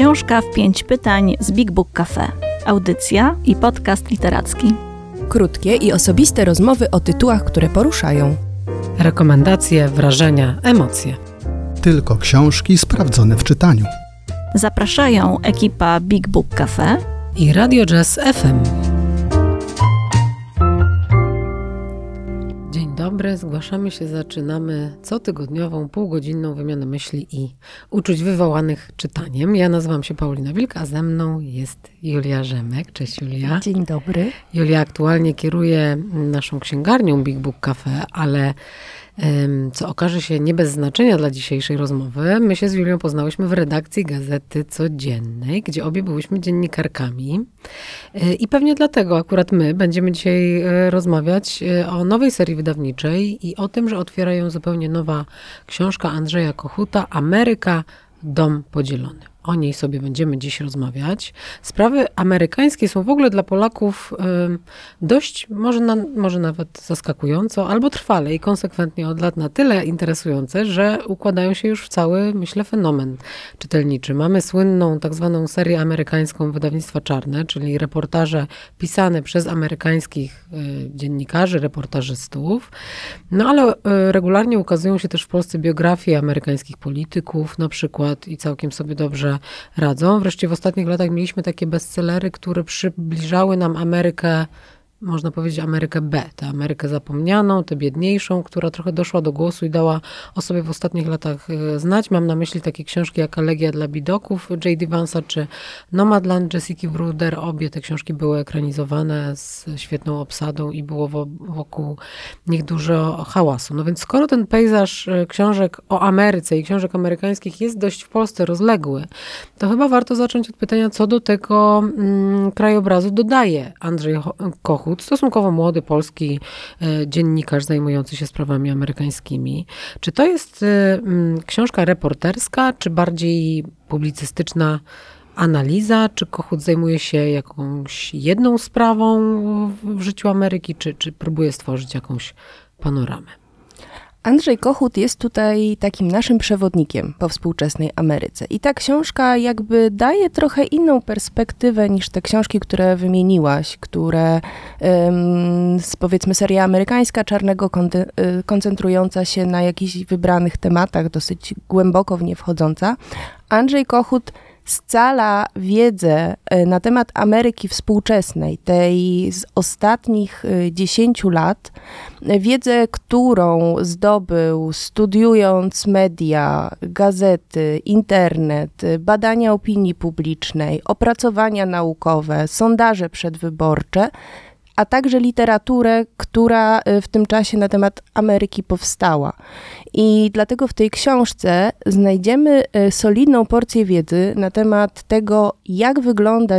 Książka w pięć pytań z Big Book Cafe. Audycja i podcast literacki. Krótkie i osobiste rozmowy o tytułach, które poruszają. Rekomendacje, wrażenia, emocje. Tylko książki sprawdzone w czytaniu. Zapraszają ekipa Big Book Cafe i Radio Jazz FM. Dobry, zgłaszamy się, zaczynamy cotygodniową, półgodzinną wymianę myśli i uczuć wywołanych czytaniem. Ja nazywam się Paulina Wilk, a ze mną jest Julia Rzemek. Cześć Julia. Dzień dobry. Julia aktualnie kieruje naszą księgarnią Big Book Cafe, ale co okaże się nie bez znaczenia dla dzisiejszej rozmowy. My się z Julią poznałyśmy w redakcji Gazety Codziennej, gdzie obie byłyśmy dziennikarkami. E, I pewnie dlatego akurat my będziemy dzisiaj e, rozmawiać e, o nowej serii wydawniczej i o tym, że otwiera ją zupełnie nowa książka Andrzeja Kochuta Ameryka Dom Podzielony. O niej sobie będziemy dziś rozmawiać. Sprawy amerykańskie są w ogóle dla Polaków dość, może, na, może nawet zaskakująco, albo trwale i konsekwentnie od lat na tyle interesujące, że układają się już w cały, myślę, fenomen czytelniczy. Mamy słynną tak zwaną serię amerykańską wydawnictwa Czarne, czyli reportaże pisane przez amerykańskich y, dziennikarzy, reportażystów. No ale y, regularnie ukazują się też w Polsce biografie amerykańskich polityków na przykład i całkiem sobie dobrze radzą. Wreszcie w ostatnich latach mieliśmy takie bestsellery, które przybliżały nam Amerykę można powiedzieć, Amerykę B, tę Amerykę zapomnianą, tę biedniejszą, która trochę doszła do głosu i dała o sobie w ostatnich latach e, znać. Mam na myśli takie książki jak Elegia dla bidoków J.D. Vansa czy Nomadland Jessica Bruder. Obie te książki były ekranizowane z świetną obsadą i było wokół nich dużo hałasu. No więc skoro ten pejzaż e, książek o Ameryce i książek amerykańskich jest dość w Polsce rozległy, to chyba warto zacząć od pytania, co do tego mm, krajobrazu dodaje Andrzej Kochu stosunkowo młody polski e, dziennikarz zajmujący się sprawami amerykańskimi. Czy to jest e, mm, książka reporterska, czy bardziej publicystyczna? analiza, czy Kochut zajmuje się jakąś jedną sprawą w życiu Ameryki, czy, czy próbuje stworzyć jakąś panoramę? Andrzej Kochut jest tutaj takim naszym przewodnikiem po współczesnej Ameryce. I ta książka jakby daje trochę inną perspektywę niż te książki, które wymieniłaś, które um, powiedzmy seria amerykańska, czarnego y, koncentrująca się na jakichś wybranych tematach, dosyć głęboko w nie wchodząca. Andrzej Kochut scala wiedzę e, na temat Ameryki współczesnej, tej z ostatnich e, dziesięciu lat, wiedzę, którą zdobył studiując media, gazety, internet, badania opinii publicznej, opracowania naukowe, sondaże przedwyborcze, a także literaturę, która y, w tym czasie na temat Ameryki powstała. I dlatego w tej książce znajdziemy y, solidną porcję wiedzy na temat tego, jak wygląda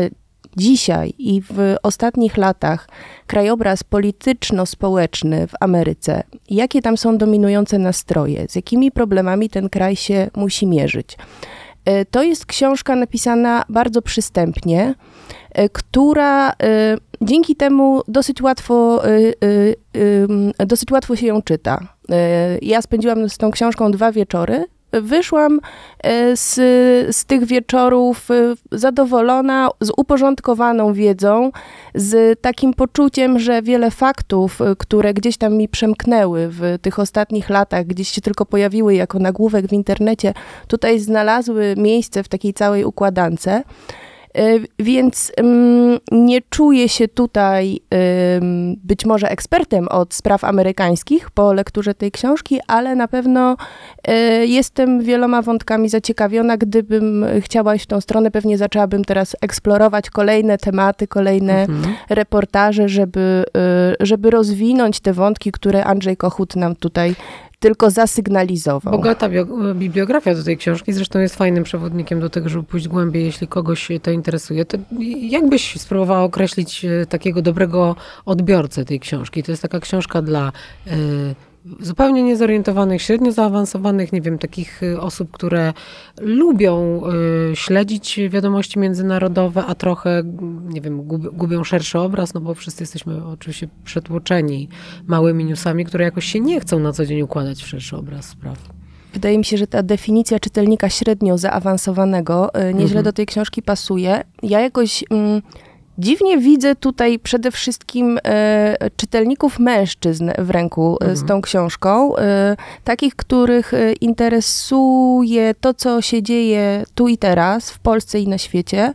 dzisiaj i w ostatnich latach krajobraz polityczno-społeczny w Ameryce, jakie tam są dominujące nastroje, z jakimi problemami ten kraj się musi mierzyć. Y, to jest książka napisana bardzo przystępnie, która dzięki temu dosyć łatwo, y, y, dosyć łatwo się ją czyta. Y, ja spędziłam z tą książką dwa wieczory. Wyszłam z, z tych wieczorów zadowolona, z uporządkowaną wiedzą, z takim poczuciem, że wiele faktów, które gdzieś tam mi przemknęły w tych ostatnich latach, gdzieś się tylko pojawiły jako nagłówek w internecie, tutaj znalazły miejsce w takiej całej układance. E, więc nie czuję się tutaj być może ekspertem od spraw amerykańskich po lekturze tej książki, ale na pewno e, jestem wieloma wątkami zaciekawiona. Gdybym chciała iść w tą stronę, pewnie zaczęłabym teraz eksplorować kolejne tematy, kolejne mhm. reportaże, żeby, e, żeby rozwinąć te wątki, które Andrzej Kochut nam tutaj tylko zasygnalizował. Bogata bibliografia do tej książki, zresztą jest fajnym przewodnikiem do tego, żeby pójść głębiej, jeśli kogoś to interesuje. To jak byś spróbowała określić e, takiego dobrego odbiorcę tej książki? To jest taka książka dla y, zupełnie niezorientowanych, średnio zaawansowanych, nie wiem, takich y, osób, które lubią y, śledzić wiadomości międzynarodowe, a trochę, nie wiem, gubią szerszy obraz, no bo wszyscy jesteśmy oczywiście przetłoczeni małymi newsami, które jakoś się nie chcą na co dzień układać w szerszy obraz spraw. wydaje mi się, że ta definicja czytelnika średnio zaawansowanego e, nieźle Mhm. do tej książki pasuje. Ja jakoś mm, dziwnie widzę tutaj przede wszystkim e, czytelników mężczyzn w ręku e, z Mhm. tą książką. E, takich, których e, interesuje to, co się dzieje tu i teraz w Polsce i na świecie.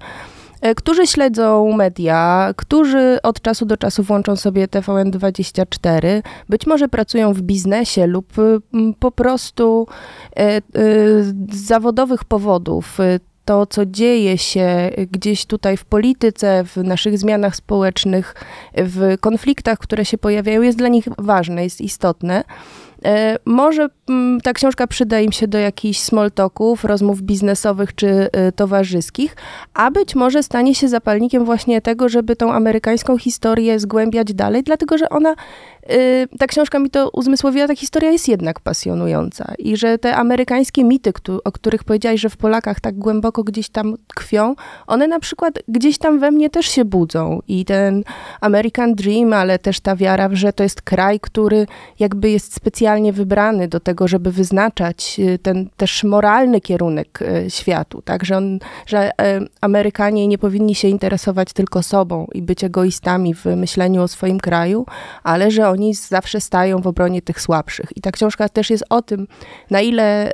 e, Którzy śledzą media, którzy od czasu do czasu włączą sobie TVN24, być może pracują w biznesie lub po prostu z zawodowych powodów to, co dzieje się gdzieś tutaj w polityce, w naszych zmianach społecznych, w konfliktach, które się pojawiają, jest dla nich ważne, jest istotne. E, Może mm, ta książka przyda im się do jakichś small talków, rozmów biznesowych czy y, towarzyskich, a być może stanie się zapalnikiem właśnie tego, żeby tą amerykańską historię zgłębiać dalej, dlatego że ona, y, ta książka mi to uzmysłowiła, ta historia jest jednak pasjonująca i że te amerykańskie mity, o których powiedziałaś, że w Polakach tak głęboko gdzieś tam tkwią, one na przykład gdzieś tam we mnie też się budzą i ten American Dream, ale też ta wiara, że to jest kraj, który jakby jest specjalnie wybrany do tego, żeby wyznaczać y, ten też moralny kierunek y, światu, tak, że, on, że e, Amerykanie nie powinni się interesować tylko sobą i być egoistami w myśleniu o swoim kraju, ale że oni zawsze stają w obronie tych słabszych. I ta książka też jest o tym, na ile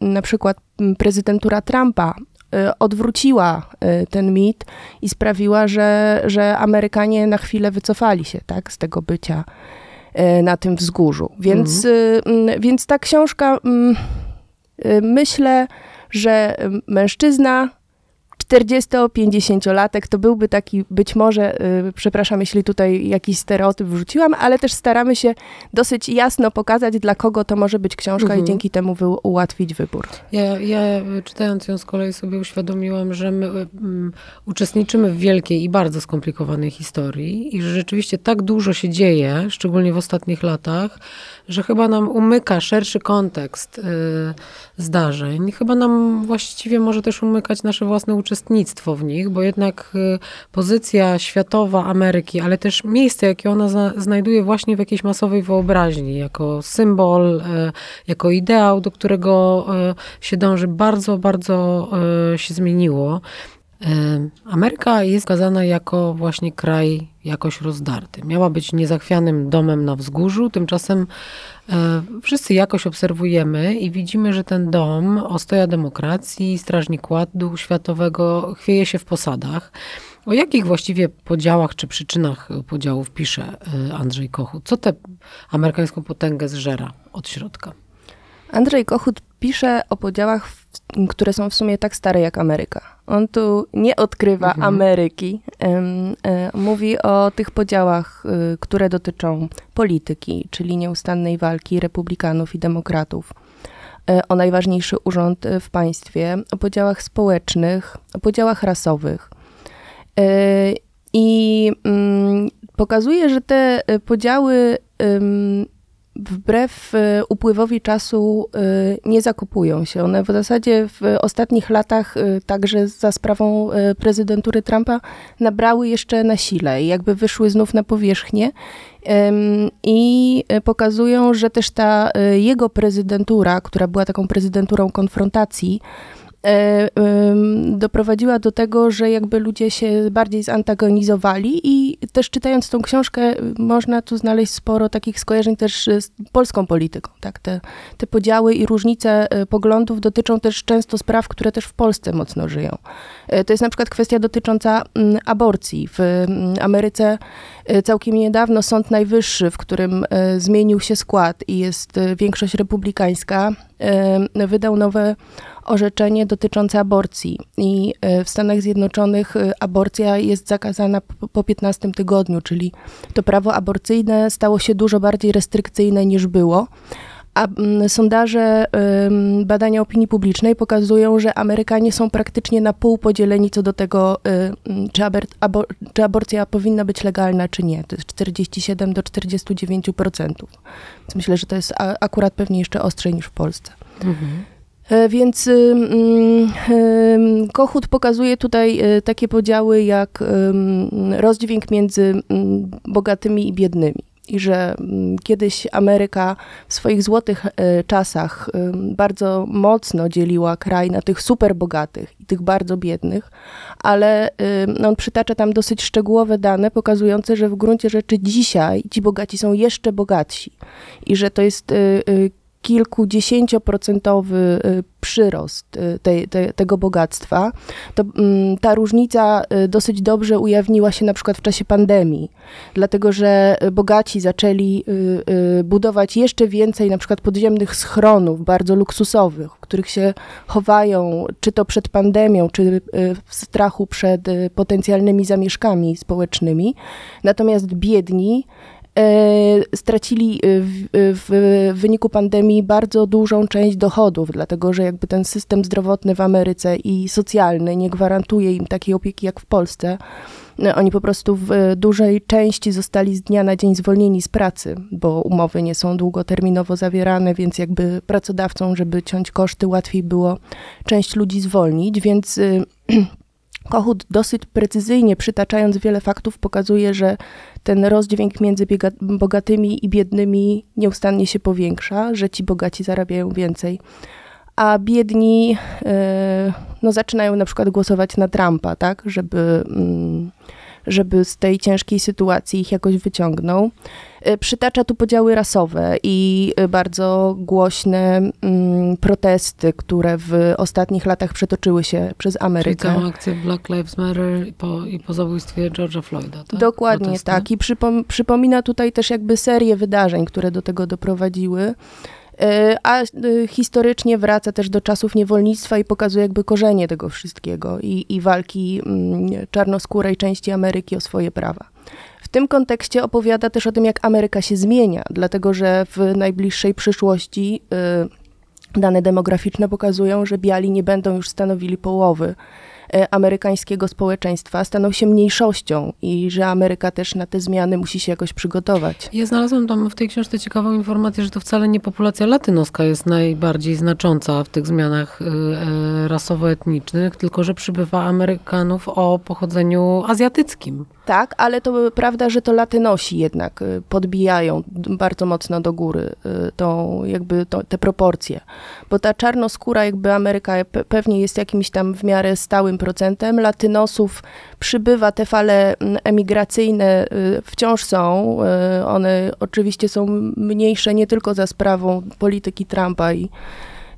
na przykład m, prezydentura Trumpa y, odwróciła y, ten mit i sprawiła, że, że Amerykanie na chwilę wycofali się tak, z tego bycia. y, na tym wzgórzu. Więc, y, mm, więc ta książka, mm, y, myślę, że y, mężczyzna 40-50-latek to byłby taki być może, y, przepraszam, jeśli tutaj jakiś stereotyp wrzuciłam, ale też staramy się dosyć jasno pokazać, dla kogo to może być książka Mhm. i dzięki temu wy, ułatwić wybór. Ja, ja y, czytając ją z kolei sobie uświadomiłam, że my mm, uczestniczymy w wielkiej i bardzo skomplikowanej historii i że rzeczywiście tak dużo się dzieje, szczególnie w ostatnich latach, że chyba nam umyka szerszy kontekst y, zdarzeń. Chyba nam właściwie może też umykać nasze własne uczestnictwo w nich, bo jednak y, pozycja światowa Ameryki, ale też miejsce, jakie ona zna, znajduje właśnie w jakiejś masowej wyobraźni, jako symbol, y, jako ideał, do którego y, się dąży, bardzo, bardzo y, się zmieniło. Ameryka jest wskazana jako właśnie kraj jakoś rozdarty. Miała być niezachwianym domem na wzgórzu, tymczasem y, wszyscy jakoś obserwujemy i widzimy, że ten dom, ostoja demokracji, strażnik ładu światowego, chwieje się w posadach. O jakich właściwie podziałach czy przyczynach podziałów pisze y, Andrzej Kochut? Co tę amerykańską potęgę zżera od środka? Andrzej Kochut pisze o podziałach, które są w sumie tak stare jak Ameryka. On tu nie odkrywa Mhm. Ameryki. E, mówi o tych podziałach, y, które dotyczą polityki, czyli nieustannej walki republikanów i demokratów. E, o najważniejszy urząd e, w państwie, o podziałach społecznych, o podziałach rasowych. I mm, pokazuje, że te podziały wbrew e, upływowi czasu e, nie zakupują się. One w zasadzie w ostatnich latach, e, także za sprawą prezydentury Trumpa, nabrały jeszcze na sile i jakby wyszły znów na powierzchnię. I e, pokazują, że też ta jego prezydentura, która była taką prezydenturą konfrontacji, doprowadziła do tego, że jakby ludzie się bardziej zantagonizowali i też czytając tą książkę można tu znaleźć sporo takich skojarzeń też z polską polityką. Tak? Te, te podziały i różnice y, poglądów dotyczą też często spraw, które też w Polsce mocno żyją. E, To jest na przykład kwestia dotycząca mm, aborcji. W mm, Ameryce e, całkiem niedawno Sąd Najwyższy, w którym e, zmienił się skład i jest e, większość republikańska, e, wydał nowe orzeczenie dotyczące aborcji. I e, w Stanach Zjednoczonych e, aborcja jest zakazana po- po 15 tygodniu, czyli to prawo aborcyjne stało się dużo bardziej restrykcyjne niż było. A sondaże, badania opinii publicznej pokazują, że Amerykanie są praktycznie na pół podzieleni co do tego, mm, czy, aber, abo, czy aborcja powinna być legalna, czy nie. To jest 47 do 49%. Więc myślę, że to jest akurat pewnie jeszcze ostrzej niż w Polsce. E, Więc ym, ym, Kochut pokazuje tutaj y, takie podziały jak rozdźwięk między ym, bogatymi i biednymi. i że kiedyś Ameryka w swoich złotych e, czasach bardzo mocno dzieliła kraj na tych super bogatych i tych bardzo biednych, ale on przytacza tam dosyć szczegółowe dane pokazujące, że w gruncie rzeczy dzisiaj ci bogaci są jeszcze bogatsi i że to jest kilkudziesięcioprocentowy y, przyrost y, te, te, tego bogactwa, to mm, ta różnica y, dosyć dobrze ujawniła się na przykład w czasie pandemii, dlatego że bogaci zaczęli budować jeszcze więcej na przykład podziemnych schronów, bardzo luksusowych, w których się chowają, czy to przed pandemią, czy w strachu przed potencjalnymi zamieszkami społecznymi. Natomiast biedni stracili e, w, w, wyniku pandemii bardzo dużą część dochodów, dlatego że jakby ten system zdrowotny w Ameryce i socjalny nie gwarantuje im takiej opieki jak w Polsce. E, oni po prostu w dużej części zostali z dnia na dzień zwolnieni z pracy, bo umowy nie są długoterminowo zawierane, więc jakby pracodawcom, żeby ciąć koszty, łatwiej było część ludzi zwolnić, więc Kochut dosyć precyzyjnie, przytaczając wiele faktów, pokazuje, że ten rozdźwięk między bogatymi i biednymi nieustannie się powiększa, że ci bogaci zarabiają więcej, a biedni e, no, zaczynają na przykład głosować na Trumpa, tak, żeby, mm, żeby z tej ciężkiej sytuacji ich jakoś wyciągnął. E, przytacza tu podziały rasowe i e, bardzo głośne mm, protesty, które w ostatnich latach przetoczyły się przez Amerykę. Czyli całą akcję Black Lives Matter i po, i po zabójstwie George'a Floyda, tak? Dokładnie Protesty. tak. I przypom przypomina tutaj też jakby serię wydarzeń, które do tego doprowadziły e, a historycznie wraca też do czasów niewolnictwa i pokazuje jakby korzenie tego wszystkiego i, i walki mm, czarnoskórej części Ameryki o swoje prawa. Tym kontekście opowiada też o tym, jak Ameryka się zmienia, dlatego że w najbliższej przyszłości y, dane demograficzne pokazują, że biali nie będą już stanowili połowy amerykańskiego społeczeństwa staną się mniejszością i że Ameryka też na te zmiany musi się jakoś przygotować. Ja znalazłam tam w tej książce ciekawą informację, że to wcale nie populacja latynoska jest najbardziej znacząca w tych zmianach y, e, rasowo-etnicznych, tylko że przybywa Amerykanów o pochodzeniu azjatyckim. Tak, ale to prawda, że to latynosi jednak y, podbijają bardzo mocno do góry y, tą, jakby to, te proporcje. Bo ta czarnoskóra jakby Ameryka pewnie jest jakimś tam w miarę stałym procentem. Latynosów przybywa, te fale mm, emigracyjne y, wciąż są. One oczywiście są mniejsze nie tylko za sprawą polityki Trumpa i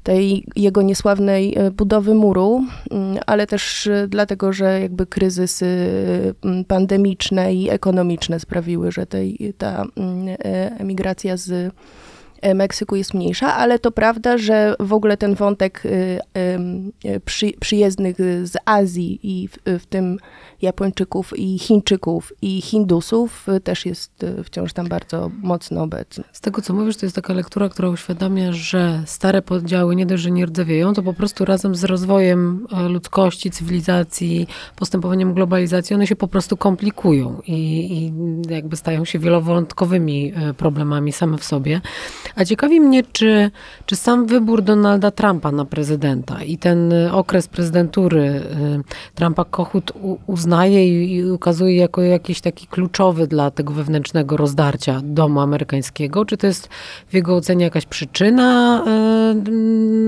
tej jego niesławnej e, budowy muru, mm, ale też dlatego, że jakby kryzysy mm, pandemiczne i ekonomiczne sprawiły, że tej, ta e, emigracja z Meksyku jest mniejsza, ale to prawda, że w ogóle ten wątek przy, przyjezdnych z Azji i w, w tym Japończyków i Chińczyków i Hindusów y, też jest y, wciąż tam bardzo mocno obecny. Z tego, co mówisz, to jest taka lektura, która uświadamia, że stare podziały nie dość, że nie rdzewieją, to po prostu razem z rozwojem e, ludzkości, cywilizacji, postępowaniem globalizacji, one się po prostu komplikują i, i jakby stają się wielowątkowymi e, problemami same w sobie. A ciekawi mnie, czy, czy sam wybór Donalda Trumpa na prezydenta i ten e, okres prezydentury Trumpa Kochut uznaje i ukazuje jako jakiś taki kluczowy dla tego wewnętrznego rozdarcia domu amerykańskiego? Czy to jest w jego ocenie jakaś przyczyna e,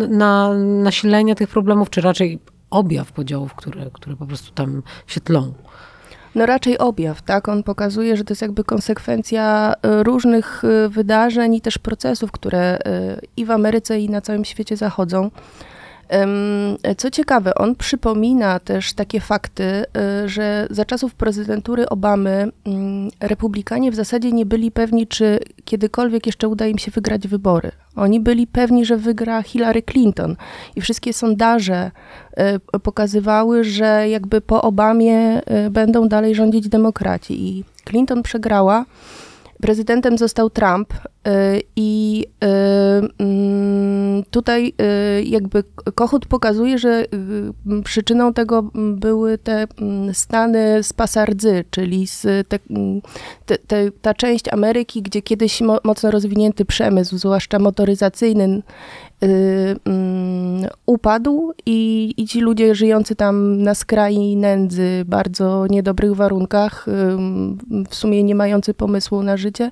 na nasilenia tych problemów, czy raczej objaw podziałów, które, które po prostu tam się tlą? No raczej objaw, tak? On pokazuje, że to jest jakby konsekwencja e, różnych e, wydarzeń i też procesów, które i w Ameryce, i na całym świecie zachodzą. Co ciekawe, on przypomina też takie fakty, y, że za czasów prezydentury Obamy mm, republikanie w zasadzie nie byli pewni, czy kiedykolwiek jeszcze uda im się wygrać wybory. Oni byli pewni, że wygra Hillary Clinton i wszystkie sondaże y, pokazywały, że jakby po Obamie y, będą dalej rządzić demokraci i Clinton przegrała prezydentem został Trump y, i y, mm, tutaj y, jakby Kochut pokazuje, że przyczyną tego były te mm, Stany z pasardzy, czyli z te, mm, te, te, ta część Ameryki, gdzie kiedyś mocno rozwinięty przemysł, zwłaszcza motoryzacyjny, upadł i, i ci ludzie żyjący tam na skrajni nędzy, bardzo niedobrych warunkach, w sumie nie mający pomysłu na życie,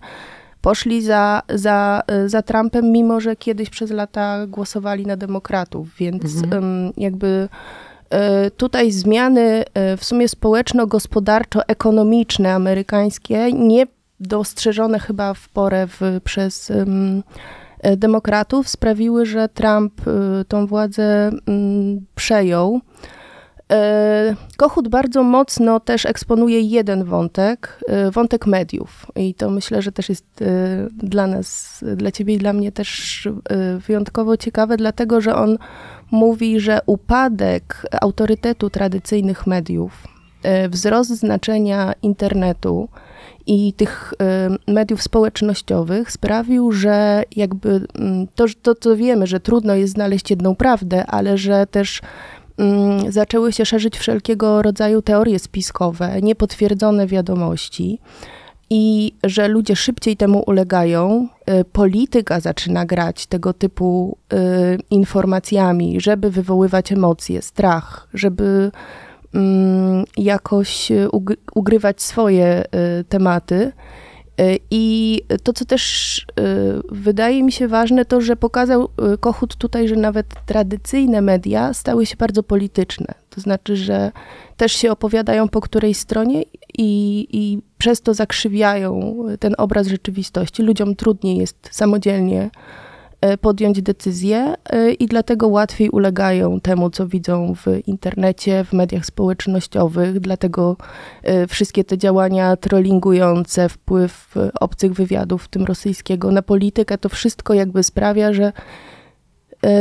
poszli za, za, za Trumpem, mimo że kiedyś przez lata głosowali na demokratów, więc mhm. jakby tutaj zmiany w sumie społeczno-gospodarczo-ekonomiczne amerykańskie, nie dostrzeżone chyba w porę w, przez demokratów, sprawiły, że Trump tą władzę um, przejął. E, Kochut bardzo mocno też eksponuje jeden wątek, e, wątek mediów. I to myślę, że też jest e, dla nas, dla ciebie i dla mnie też wyjątkowo ciekawe, dlatego że on mówi, że upadek autorytetu tradycyjnych mediów, wzrost znaczenia internetu i tych mediów społecznościowych sprawił, że jakby mm, to, to, to wiemy, że trudno jest znaleźć jedną prawdę, ale że też Mm, zaczęły się szerzyć wszelkiego rodzaju teorie spiskowe, niepotwierdzone wiadomości i że ludzie szybciej temu ulegają. Y, polityka zaczyna grać tego typu y, informacjami, żeby wywoływać emocje, strach, żeby jakoś ugrywać swoje y, tematy. E, I to, co też e, wydaje mi się ważne, to, że pokazał e, Kochut tutaj, że nawet tradycyjne media stały się bardzo polityczne. To znaczy, że też się opowiadają po której stronie i, i przez to zakrzywiają ten obraz rzeczywistości. Ludziom trudniej jest samodzielnie E, podjąć decyzję e, i dlatego łatwiej ulegają temu, co widzą w internecie, w mediach społecznościowych. Dlatego e, wszystkie te działania trollingujące, wpływ obcych wywiadów, w tym rosyjskiego, na politykę, to wszystko jakby sprawia, że E,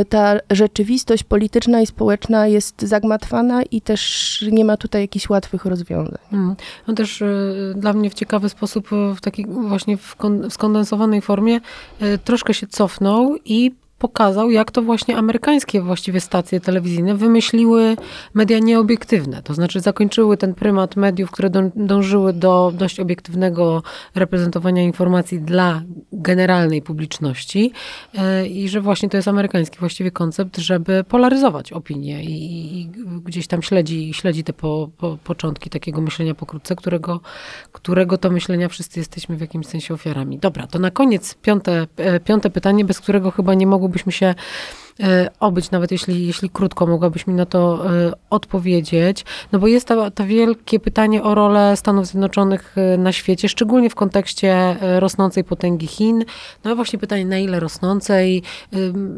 ta rzeczywistość polityczna i społeczna jest zagmatwana i też nie ma tutaj jakichś łatwych rozwiązań. Mm. On też y, dla mnie w ciekawy sposób, w takiej właśnie w, kon, w skondensowanej formie, y, troszkę się cofnął i pokazał, jak to właśnie amerykańskie właściwie stacje telewizyjne wymyśliły media nieobiektywne. To znaczy zakończyły ten prymat mediów, które dążyły do dość obiektywnego reprezentowania informacji dla generalnej publiczności e, i że właśnie to jest amerykański właściwie koncept, żeby polaryzować opinię i, i gdzieś tam śledzi, śledzi te po, po, początki takiego myślenia pokrótce, którego, którego to myślenia wszyscy jesteśmy w jakimś sensie ofiarami. Dobra, to na koniec piąte, e, piąte pytanie, bez którego chyba nie mogłoby mogłybyśmy się e, obyć, nawet jeśli, jeśli krótko mogłabyś mi na to e, odpowiedzieć. No bo jest to, to wielkie pytanie o rolę Stanów Zjednoczonych e, na świecie, szczególnie w kontekście rosnącej potęgi Chin. No właśnie pytanie, na ile rosnącej,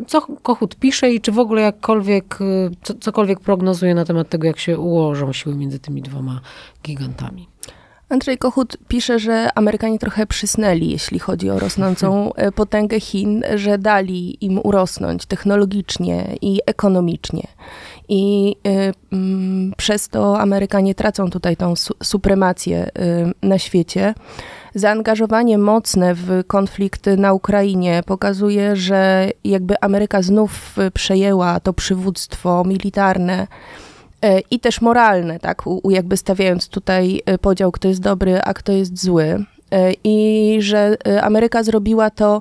co Kochut pisze i czy w ogóle jakkolwiek, co, cokolwiek prognozuje na temat tego, jak się ułożą siły między tymi dwoma gigantami. Andrzej Kochut pisze, że Amerykanie trochę przysnęli, jeśli chodzi o rosnącą e, potęgę Chin, że dali im urosnąć technologicznie i ekonomicznie. I y, y, przez to Amerykanie tracą tutaj tą su supremację y, na świecie. Zaangażowanie mocne w konflikt na Ukrainie pokazuje, że jakby Ameryka znów przejęła to przywództwo militarne i też moralne, tak, u, jakby stawiając tutaj e, podział, kto jest dobry, a kto jest zły. E, I że Ameryka zrobiła to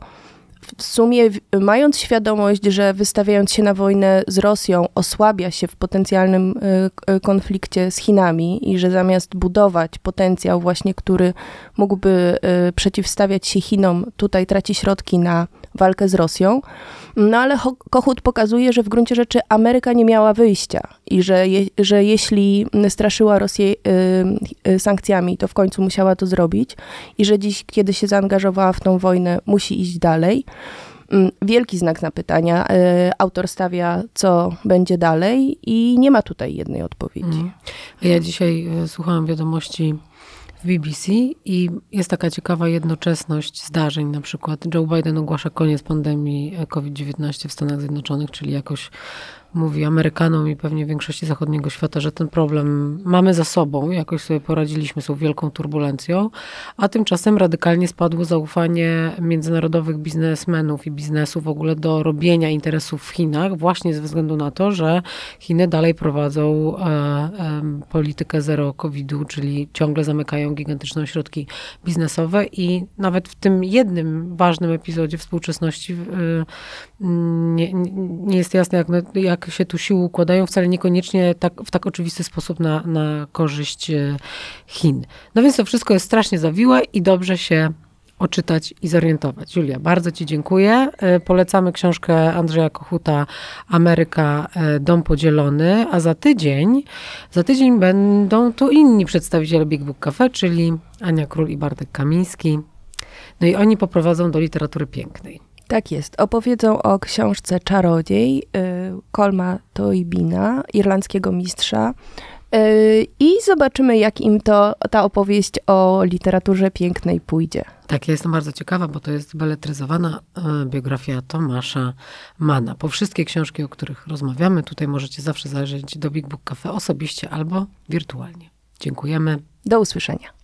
w sumie mając świadomość, że wystawiając się na wojnę z Rosją, osłabia się w potencjalnym konflikcie z Chinami i że zamiast budować potencjał właśnie, który mógłby przeciwstawiać się Chinom, tutaj traci środki na walkę z Rosją. No ale Kochut pokazuje, że w gruncie rzeczy Ameryka nie miała wyjścia i że, je, że jeśli straszyła Rosję y, y, sankcjami, to w końcu musiała to zrobić i że dziś, kiedy się zaangażowała w tą wojnę, musi iść dalej. Mm, wielki znak zapytania. Y, autor stawia, co będzie dalej, i nie ma tutaj jednej odpowiedzi. Mm. Ja dzisiaj y, słuchałam wiadomości w BBC i jest taka ciekawa jednoczesność zdarzeń. Na przykład Joe Biden ogłasza koniec pandemii COVID-19 w Stanach Zjednoczonych, czyli jakoś mówi Amerykanom i pewnie większości zachodniego świata, że ten problem mamy za sobą, jakoś sobie poradziliśmy z tą wielką turbulencją, a tymczasem radykalnie spadło zaufanie międzynarodowych biznesmenów i biznesu w ogóle do robienia interesów w Chinach, właśnie ze względu na to, że Chiny dalej prowadzą e, e, politykę zero COVID-u, czyli ciągle zamykają gigantyczne ośrodki biznesowe i nawet w tym jednym ważnym epizodzie współczesności e, nie, nie jest jasne, jak, jak się tu siły układają, wcale niekoniecznie tak, w tak oczywisty sposób na, na korzyść e, Chin. No więc to wszystko jest strasznie zawiłe i dobrze się oczytać i zorientować. Julia, bardzo Ci dziękuję. E, Polecamy książkę Andrzeja Kochuta Ameryka, e, Dom Podzielony, a za tydzień, za tydzień będą tu inni przedstawiciele Big Book Cafe, czyli Ania Król i Bartek Kamiński. No i oni poprowadzą do literatury pięknej. Tak jest. Opowiedzą o książce Czarodziej y, Kolma Toibina, irlandzkiego mistrza. Y, I zobaczymy, jak im to ta opowieść o literaturze pięknej pójdzie. Tak, ja jestem bardzo ciekawa, bo to jest beletryzowana e, biografia Tomasza Mana. Po wszystkie książki, o których rozmawiamy, tutaj możecie zawsze zajrzeć do Big Book Cafe osobiście albo wirtualnie. Dziękujemy. Do usłyszenia.